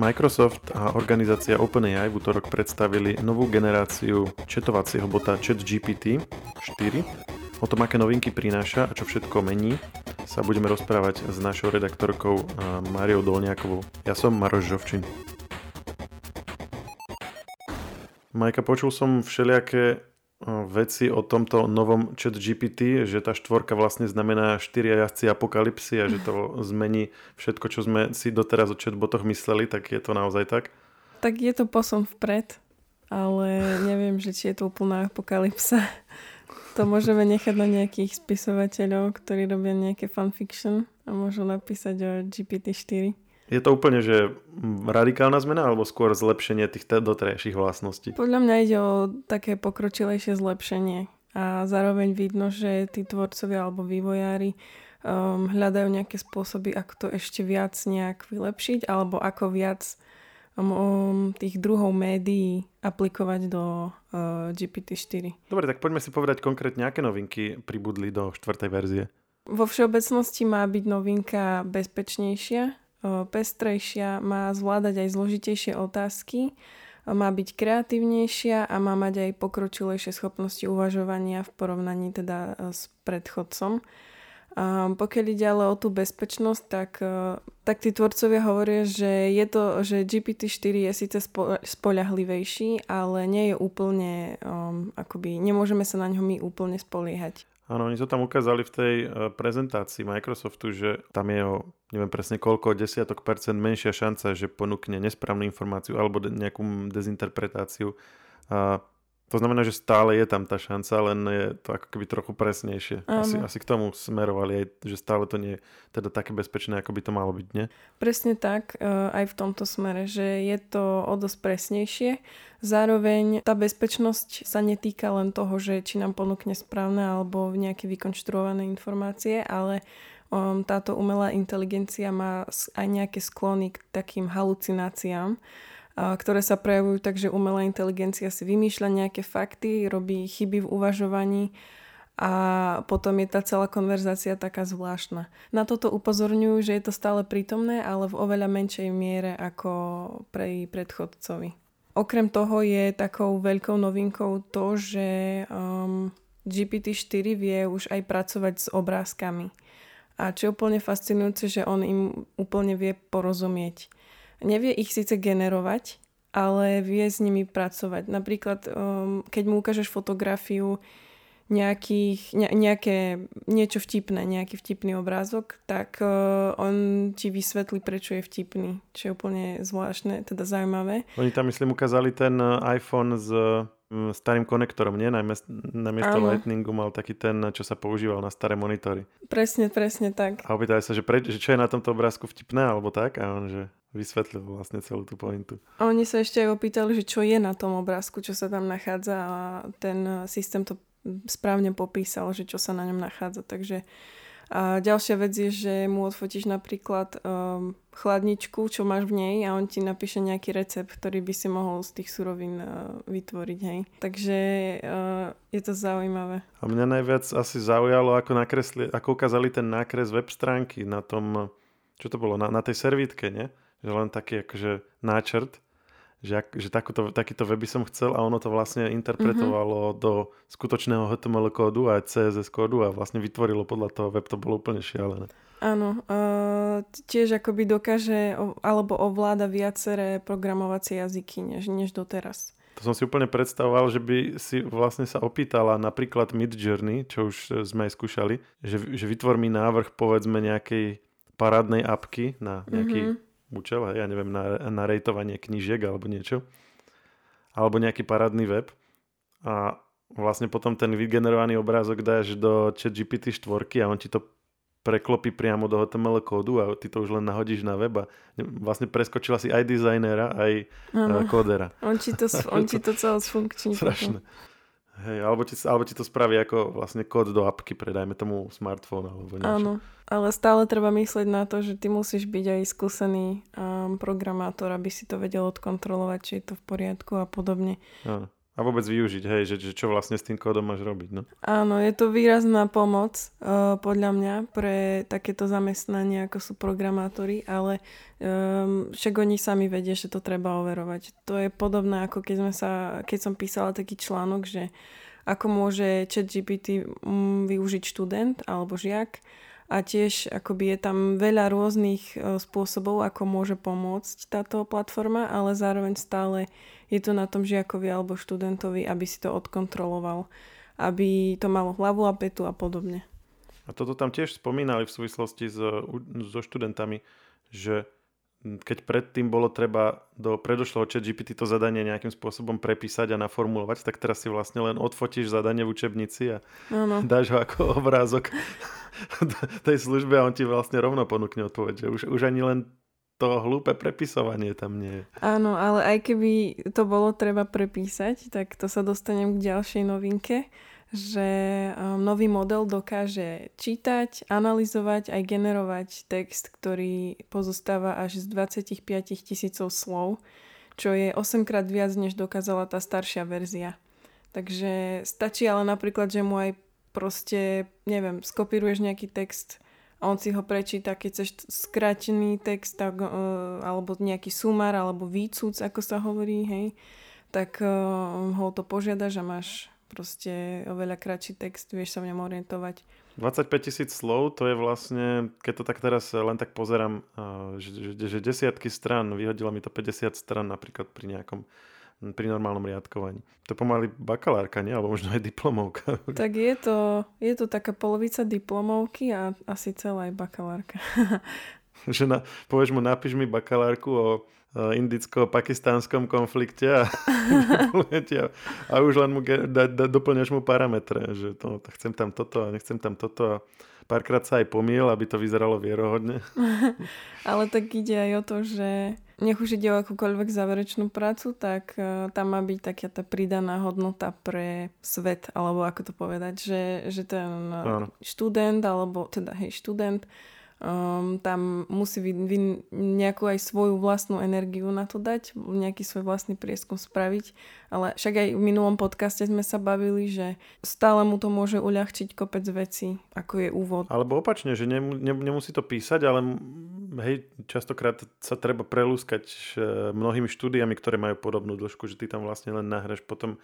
Microsoft a organizácia OpenAI v útorok predstavili novú generáciu četovacieho bota ChatGPT 4. O tom, aké novinky prináša a čo všetko mení, sa budeme rozprávať s našou redaktorkou Mariou Dolniakovou. Ja som Maroš Žovčin. Majka, počul som všelijaké veci o tomto novom chat GPT, že tá štvorka vlastne znamená štyria jazdci apokalipsy a že to zmení všetko, čo sme si doteraz o chatbotoch mysleli, tak je to naozaj tak? Tak je to posom vpred, ale neviem, že či je to úplná apokalypsa. To môžeme nechať na nejakých spisovateľov, ktorí robia nejaké fanfiction a môžu napísať o GPT-4. Je to úplne, že radikálna zmena alebo skôr zlepšenie tých doterajších vlastností? Podľa mňa ide o také pokročilejšie zlepšenie a zároveň vidno, že tí tvorcovia alebo vývojári um, hľadajú nejaké spôsoby, ako to ešte viac nejak vylepšiť alebo ako viac um, um, tých druhov médií aplikovať do uh, GPT-4. Dobre, tak poďme si povedať konkrétne, aké novinky pribudli do štvrtej verzie. Vo všeobecnosti má byť novinka bezpečnejšia, pestrejšia, má zvládať aj zložitejšie otázky, má byť kreatívnejšia a má mať aj pokročilejšie schopnosti uvažovania v porovnaní teda s predchodcom. Pokiaľ ide ale o tú bezpečnosť, tak, tak tí tvorcovia hovoria, že, je to, že GPT-4 je síce spoľahlivejší, ale nie je úplne, um, akoby nemôžeme sa na ňo my úplne spoliehať. Áno, oni to tam ukázali v tej uh, prezentácii Microsoftu, že tam je o neviem presne koľko, desiatok percent menšia šanca, že ponúkne nesprávnu informáciu alebo de- nejakú dezinterpretáciu. A to znamená, že stále je tam tá šanca, len je to ako keby trochu presnejšie. Asi, asi k tomu smerovali aj, že stále to nie je teda také bezpečné, ako by to malo byť, nie? Presne tak, e, aj v tomto smere, že je to o dosť presnejšie. Zároveň tá bezpečnosť sa netýka len toho, že či nám ponúkne správne alebo nejaké vykonštruované informácie, ale um, táto umelá inteligencia má aj nejaké sklony k takým halucináciám, ktoré sa prejavujú tak, že umelá inteligencia si vymýšľa nejaké fakty, robí chyby v uvažovaní a potom je tá celá konverzácia taká zvláštna. Na toto upozorňujú, že je to stále prítomné, ale v oveľa menšej miere ako pre predchodcovi. Okrem toho je takou veľkou novinkou to, že um, GPT-4 vie už aj pracovať s obrázkami. A čo je úplne fascinujúce, že on im úplne vie porozumieť. Nevie ich síce generovať, ale vie s nimi pracovať. Napríklad, um, keď mu ukážeš fotografiu nejakých, ne, nejaké, niečo vtipné, nejaký vtipný obrázok, tak uh, on ti vysvetlí, prečo je vtipný, čo je úplne zvláštne, teda zaujímavé. Oni tam, myslím, ukázali ten uh, iPhone uh, starým konektorom, nie? Namiesto Lightningu mal taký ten, čo sa používal na staré monitory. Presne, presne tak. A opýtali sa, že, pre, že čo je na tomto obrázku vtipné, alebo tak? A on, že vysvetlil vlastne celú tú pointu. A oni sa ešte aj opýtali, že čo je na tom obrázku, čo sa tam nachádza a ten systém to správne popísal, že čo sa na ňom nachádza. Takže a ďalšia vec je, že mu odfotíš napríklad um, chladničku, čo máš v nej a on ti napíše nejaký recept, ktorý by si mohol z tých surovín uh, vytvoriť. Hej. Takže uh, je to zaujímavé. A mňa najviac asi zaujalo, ako, nakresli, ako ukázali ten nákres web stránky na tom, čo to bolo, na, na tej servítke, nie? že len taký akože náčrt, že, že takúto, takýto web by som chcel a ono to vlastne interpretovalo mm-hmm. do skutočného HTML kódu a CSS kódu a vlastne vytvorilo podľa toho web, to bolo úplne šialené. Áno, uh, tiež akoby dokáže alebo ovláda viaceré programovacie jazyky než, než doteraz. To som si úplne predstavoval, že by si vlastne sa opýtala napríklad Mid Journey, čo už sme aj skúšali, že, že vytvor mi návrh povedzme nejakej parádnej apky na nejaký mm-hmm účel, ja neviem, na, na rejtovanie knížiek alebo niečo, alebo nejaký parádny web a vlastne potom ten vygenerovaný obrázok dáš do chat GPT 4 a on ti to preklopí priamo do HTML kódu a ty to už len nahodíš na web a vlastne preskočila si aj dizajnera, aj ano. kódera. On ti to, on ti to celé sfunkční. Strašné. Hej, alebo ti, alebo ti to spraví ako vlastne kód do apky, predajme tomu smartfón alebo niečo. Áno, ale stále treba myslieť na to, že ty musíš byť aj skúsený um, programátor, aby si to vedel odkontrolovať, či je to v poriadku a podobne. Áno. a vôbec využiť, hej, že, že čo vlastne s tým kódom máš robiť. No. Áno, je to výrazná pomoc uh, podľa mňa pre takéto zamestnanie, ako sú programátori, ale um, však oni sami vedia, že to treba overovať. To je podobné, ako keď, sme sa, keď som písala taký článok, že ako môže chat GPT um, využiť študent alebo žiak a tiež akoby je tam veľa rôznych uh, spôsobov, ako môže pomôcť táto platforma, ale zároveň stále je to na tom žiakovi alebo študentovi, aby si to odkontroloval, aby to malo hlavu a petu a podobne. A toto tam tiež spomínali v súvislosti so, so študentami, že keď predtým bolo treba do predošlého chat GPT to zadanie nejakým spôsobom prepísať a naformulovať, tak teraz si vlastne len odfotíš zadanie v učebnici a ano. dáš ho ako obrázok tej službe a on ti vlastne rovno ponúkne odpoveď. Že už, už ani len to hlúpe prepisovanie tam nie je. Áno, ale aj keby to bolo treba prepísať, tak to sa dostanem k ďalšej novinke, že um, nový model dokáže čítať, analyzovať aj generovať text, ktorý pozostáva až z 25 tisícov slov, čo je 8 krát viac, než dokázala tá staršia verzia. Takže stačí ale napríklad, že mu aj proste, neviem, skopíruješ nejaký text a on si ho prečíta, keď chceš skrátený text tak, uh, alebo nejaký sumár alebo výcúc, ako sa hovorí, hej, tak uh, ho to požiadaš a máš proste oveľa kratší text, vieš sa v ňom orientovať. 25 tisíc slov, to je vlastne, keď to tak teraz len tak pozerám, uh, že, že, že desiatky stran, vyhodilo mi to 50 stran napríklad pri nejakom pri normálnom riadkovaní. To je pomaly bakalárka, nie? Alebo možno aj diplomovka. Tak je to, je to taká polovica diplomovky a asi celá aj bakalárka. že na, povieš mu, napíš mi bakalárku o indicko-pakistánskom konflikte a, a už len mu da, da, doplňaš mu parametre, že to, to chcem tam toto a nechcem tam toto a párkrát sa aj pomiel, aby to vyzeralo vierohodne. Ale tak ide aj o to, že nech už ide o akúkoľvek záverečnú prácu, tak uh, tam má byť taká tá pridaná hodnota pre svet, alebo ako to povedať, že, že ten uh, študent, alebo teda hej, študent um, tam musí vy, vy nejakú aj svoju vlastnú energiu na to dať, nejaký svoj vlastný prieskum spraviť. Ale však aj v minulom podcaste sme sa bavili, že stále mu to môže uľahčiť kopec veci, ako je úvod. Alebo opačne, že nem, nem, nemusí to písať, ale hej, častokrát sa treba prelúskať e, mnohými štúdiami, ktoré majú podobnú dĺžku, že ty tam vlastne len nahraš potom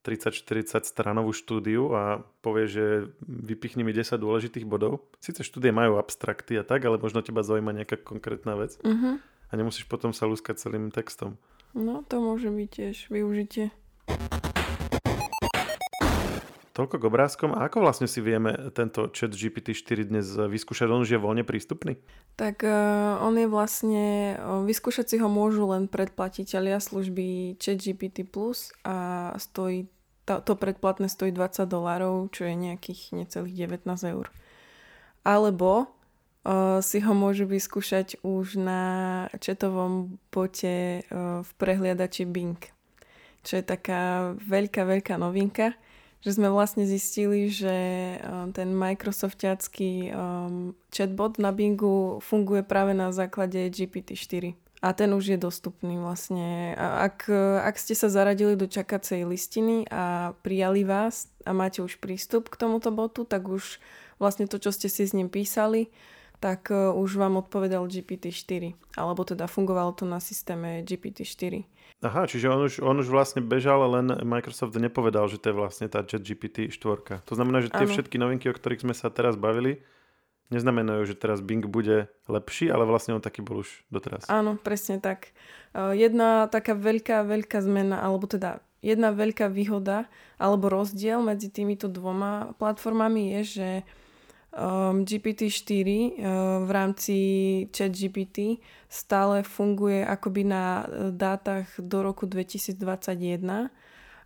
30-40 stranovú štúdiu a povie, že vypichni mi 10 dôležitých bodov. Sice štúdie majú abstrakty a tak, ale možno teba zaujíma nejaká konkrétna vec. Uh-huh. A nemusíš potom sa lúskať celým textom. No, to môže byť tiež využitie. Toľko k obrázkom. A ako vlastne si vieme tento chat GPT-4 dnes vyskúšať? On už je voľne prístupný? Tak uh, on je vlastne, uh, vyskúšať si ho môžu len predplatiteľia služby chat GPT+, a stojí, to, to predplatné stojí 20 dolárov, čo je nejakých necelých 19 eur. Alebo uh, si ho môžu vyskúšať už na chatovom bote v prehliadači Bing, čo je taká veľká, veľká novinka že sme vlastne zistili, že um, ten Microsoftiacký um, chatbot na Bingu funguje práve na základe GPT-4. A ten už je dostupný vlastne. Ak, ak ste sa zaradili do čakacej listiny a prijali vás a máte už prístup k tomuto botu, tak už vlastne to, čo ste si s ním písali, tak uh, už vám odpovedal GPT-4. Alebo teda fungovalo to na systéme GPT-4. Aha, čiže on už, on už vlastne bežal, len Microsoft nepovedal, že to je vlastne tá chat GPT 4. To znamená, že tie ano. všetky novinky, o ktorých sme sa teraz bavili, neznamenajú, že teraz Bing bude lepší, ale vlastne on taký bol už doteraz. Áno, presne tak. Jedna taká veľká, veľká zmena, alebo teda jedna veľká výhoda alebo rozdiel medzi týmito dvoma platformami je, že um, GPT-4 uh, v rámci chat GPT stále funguje akoby na uh, dátach do roku 2021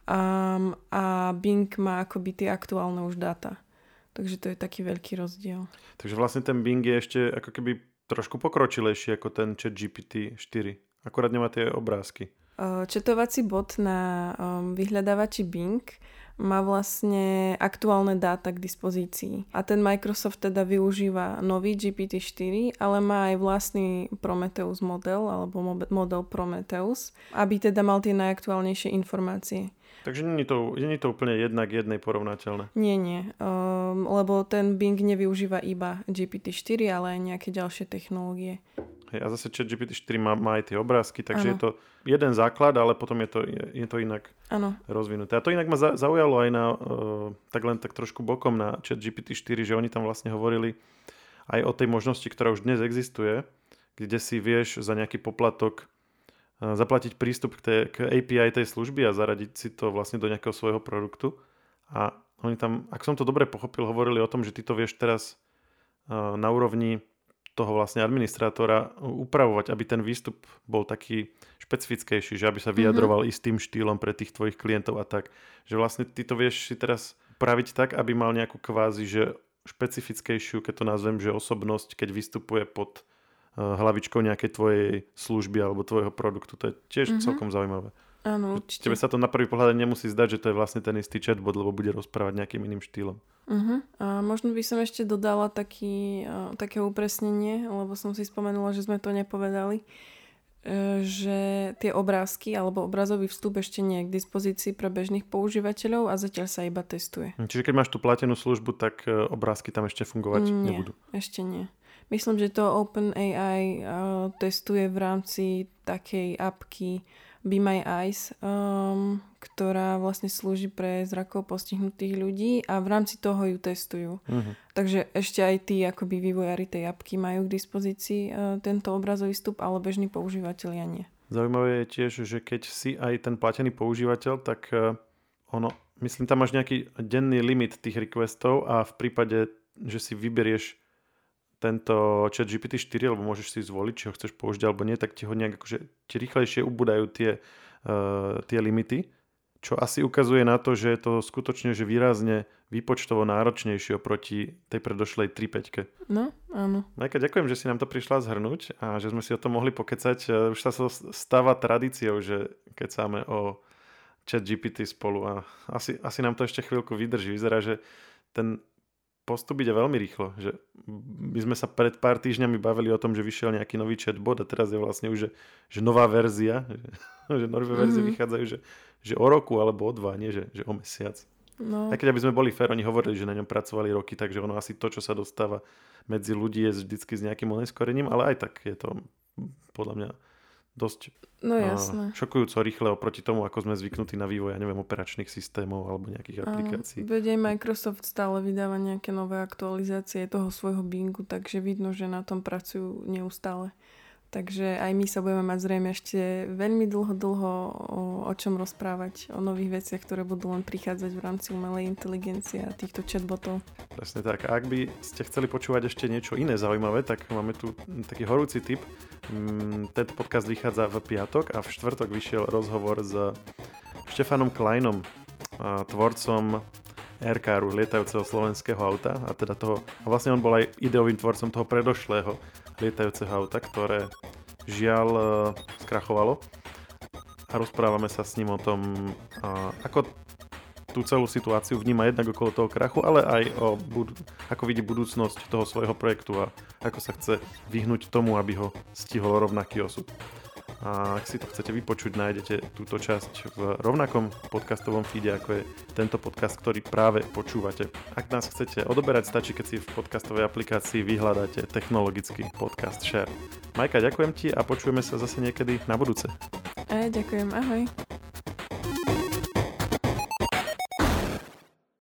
um, a Bing má akoby tie aktuálne už dáta. Takže to je taký veľký rozdiel. Takže vlastne ten Bing je ešte ako keby trošku pokročilejší ako ten chat GPT 4. Akurát nemá tie obrázky. Uh, četovací bot na um, vyhľadávači Bing má vlastne aktuálne dáta k dispozícii. A ten Microsoft teda využíva nový GPT-4, ale má aj vlastný Prometheus model alebo model Prometheus, aby teda mal tie najaktuálnejšie informácie. Takže nie je to, nie je to úplne jednak jednej porovnateľné. Nie, nie. Um, lebo ten Bing nevyužíva iba GPT-4, ale aj nejaké ďalšie technológie. Hej, a zase chat GPT-4 má, má aj tie obrázky, takže ano. je to jeden základ, ale potom je to, je, je to inak ano. rozvinuté. A to inak ma za, zaujalo aj na, uh, tak len tak trošku bokom na chat GPT-4, že oni tam vlastne hovorili aj o tej možnosti, ktorá už dnes existuje, kde si vieš za nejaký poplatok zaplatiť prístup k, tej, k API tej služby a zaradiť si to vlastne do nejakého svojho produktu. A oni tam, ak som to dobre pochopil, hovorili o tom, že ty to vieš teraz na úrovni toho vlastne administrátora upravovať, aby ten výstup bol taký špecifickejší, že aby sa mhm. vyjadroval mm-hmm. istým štýlom pre tých tvojich klientov a tak. Že vlastne ty to vieš si teraz praviť tak, aby mal nejakú kvázi, že špecifickejšiu, keď to nazvem, že osobnosť, keď vystupuje pod Eh, hlavičkou nejakej tvojej služby alebo tvojho produktu. To je tiež mm-hmm. celkom zaujímavé. Áno, určite. Tebe sa to na prvý pohľad nemusí zdať, že to je vlastne ten istý chatbot, lebo bude rozprávať nejakým iným štýlom. Uh-huh. A možno by som ešte dodala taký, uh, také upresnenie, lebo som si spomenula, že sme to nepovedali, uh, že tie obrázky alebo obrazový vstup ešte nie je k dispozícii pre bežných používateľov a zatiaľ sa iba testuje. Čiže keď máš tú platenú službu, tak uh, obrázky tam ešte fungovať nie, nebudú. ešte nie. Myslím, že to OpenAI uh, testuje v rámci takej apky Be My Eyes, um, ktorá vlastne slúži pre zrakov postihnutých ľudí a v rámci toho ju testujú. Uh-huh. Takže ešte aj tí akoby vývojári tej apky majú k dispozícii uh, tento obrazový vstup, ale bežní používateľia nie. Zaujímavé je tiež, že keď si aj ten platený používateľ, tak uh, ono, myslím, tam máš nejaký denný limit tých requestov a v prípade, že si vyberieš tento chat GPT-4, alebo môžeš si zvoliť, či ho chceš použiť alebo nie, tak ti ho nejak akože, ti rýchlejšie ubúdajú tie, uh, tie limity, čo asi ukazuje na to, že je to skutočne že výrazne výpočtovo náročnejšie oproti tej predošlej 3.5. No, áno. Majka, ďakujem, že si nám to prišla zhrnúť a že sme si o tom mohli pokecať. E, už sa to stáva tradíciou, že kecáme o chat GPT spolu a asi, asi nám to ešte chvíľku vydrží. Vyzerá, že ten postup ide veľmi rýchlo. Že my sme sa pred pár týždňami bavili o tom, že vyšiel nejaký nový chatbot a teraz je vlastne už že, že nová verzia, že, že nové verzie mm. vychádzajú, že, že o roku alebo o dva, nie že, že o mesiac. No. A keď aby sme boli fér, oni hovorili, že na ňom pracovali roky, takže ono asi to, čo sa dostáva medzi ľudí je vždycky s nejakým oneskorením, ale aj tak je to podľa mňa dosť no, jasné. šokujúco rýchle oproti tomu, ako sme zvyknutí na vývoj, ja neviem, operačných systémov alebo nejakých Áno. aplikácií. Veď aj Microsoft stále vydáva nejaké nové aktualizácie toho svojho Bingu, takže vidno, že na tom pracujú neustále. Takže aj my sa budeme mať zrejme ešte veľmi dlho, dlho o, o čom rozprávať, o nových veciach, ktoré budú len prichádzať v rámci umelej inteligencie a týchto chatbotov. Presne tak. A ak by ste chceli počúvať ešte niečo iné zaujímavé, tak máme tu taký horúci tip. Mm, tento podcast vychádza v piatok a v štvrtok vyšiel rozhovor s Štefanom Kleinom, tvorcom RKR, lietajúceho slovenského auta a teda toho, a vlastne on bol aj ideovým tvorcom toho predošlého lietajúceho auta, ktoré žiaľ e, skrachovalo. A rozprávame sa s ním o tom, ako tú celú situáciu vníma jednak okolo toho krachu, ale aj o bud- ako vidí budúcnosť toho svojho projektu a ako sa chce vyhnúť tomu, aby ho stihol rovnaký osud. A ak si to chcete vypočuť, nájdete túto časť v rovnakom podcastovom feede, ako je tento podcast, ktorý práve počúvate. Ak nás chcete odoberať, stačí, keď si v podcastovej aplikácii vyhľadáte technologický podcast Share. Majka, ďakujem ti a počujeme sa zase niekedy na budúce. E, ďakujem, ahoj.